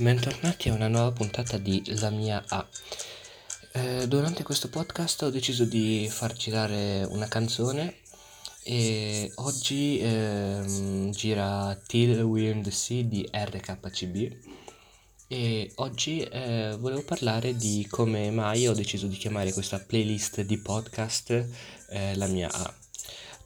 Bentornati a una nuova puntata di La mia A. Eh, durante questo podcast ho deciso di far girare una canzone e oggi ehm, gira Till We're in the Sea di RKCB e oggi eh, volevo parlare di come mai ho deciso di chiamare questa playlist di podcast eh, La mia A.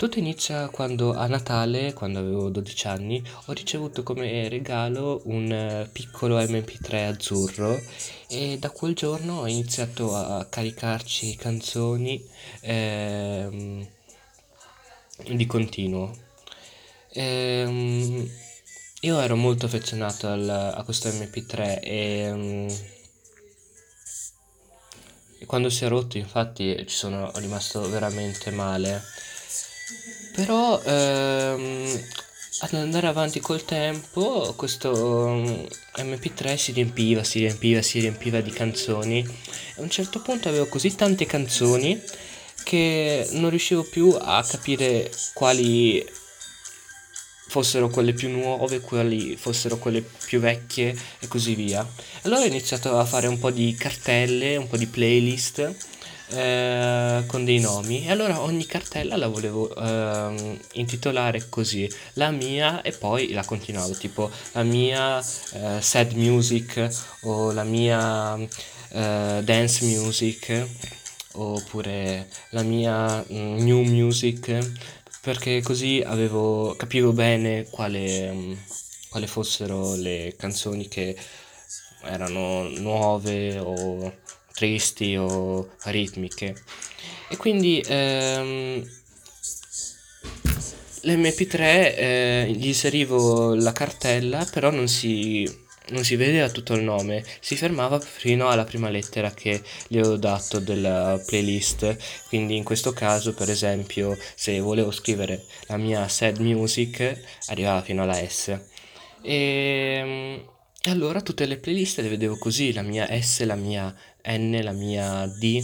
Tutto inizia quando a Natale, quando avevo 12 anni, ho ricevuto come regalo un eh, piccolo MP3 azzurro e da quel giorno ho iniziato a caricarci canzoni ehm, di continuo. Ehm, io ero molto affezionato al- a questo MP3 e, e quando si è rotto infatti ci sono rimasto veramente male. Però ehm, ad andare avanti col tempo questo mm, MP3 si riempiva, si riempiva, si riempiva di canzoni. E a un certo punto avevo così tante canzoni che non riuscivo più a capire quali fossero quelle più nuove, quali fossero quelle più vecchie e così via. Allora ho iniziato a fare un po' di cartelle, un po' di playlist eh, con dei nomi. E allora ogni cartella la volevo ehm, intitolare così, la mia e poi la continuavo, tipo la mia eh, sad music o la mia eh, dance music oppure la mia mm, new music perché così avevo capivo bene quale, quale fossero le canzoni che erano nuove o tristi o ritmiche. E quindi ehm, l'MP3 eh, gli inserivo la cartella, però non si, non si vedeva tutto il nome, si fermava fino alla prima lettera che gli avevo dato della playlist. Quindi in questo caso, per esempio, se volevo scrivere la mia sad music, arrivava fino alla S. E e allora tutte le playlist le vedevo così, la mia S, la mia N, la mia D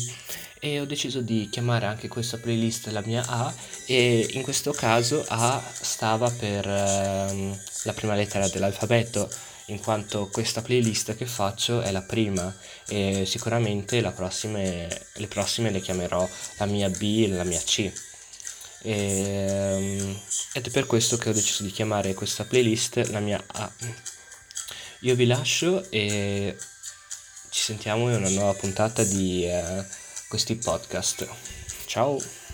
e ho deciso di chiamare anche questa playlist la mia A e in questo caso A stava per ehm, la prima lettera dell'alfabeto in quanto questa playlist che faccio è la prima e sicuramente prossime, le prossime le chiamerò la mia B e la mia C. E, ehm, ed è per questo che ho deciso di chiamare questa playlist la mia A. Io vi lascio e ci sentiamo in una nuova puntata di eh, questi podcast. Ciao!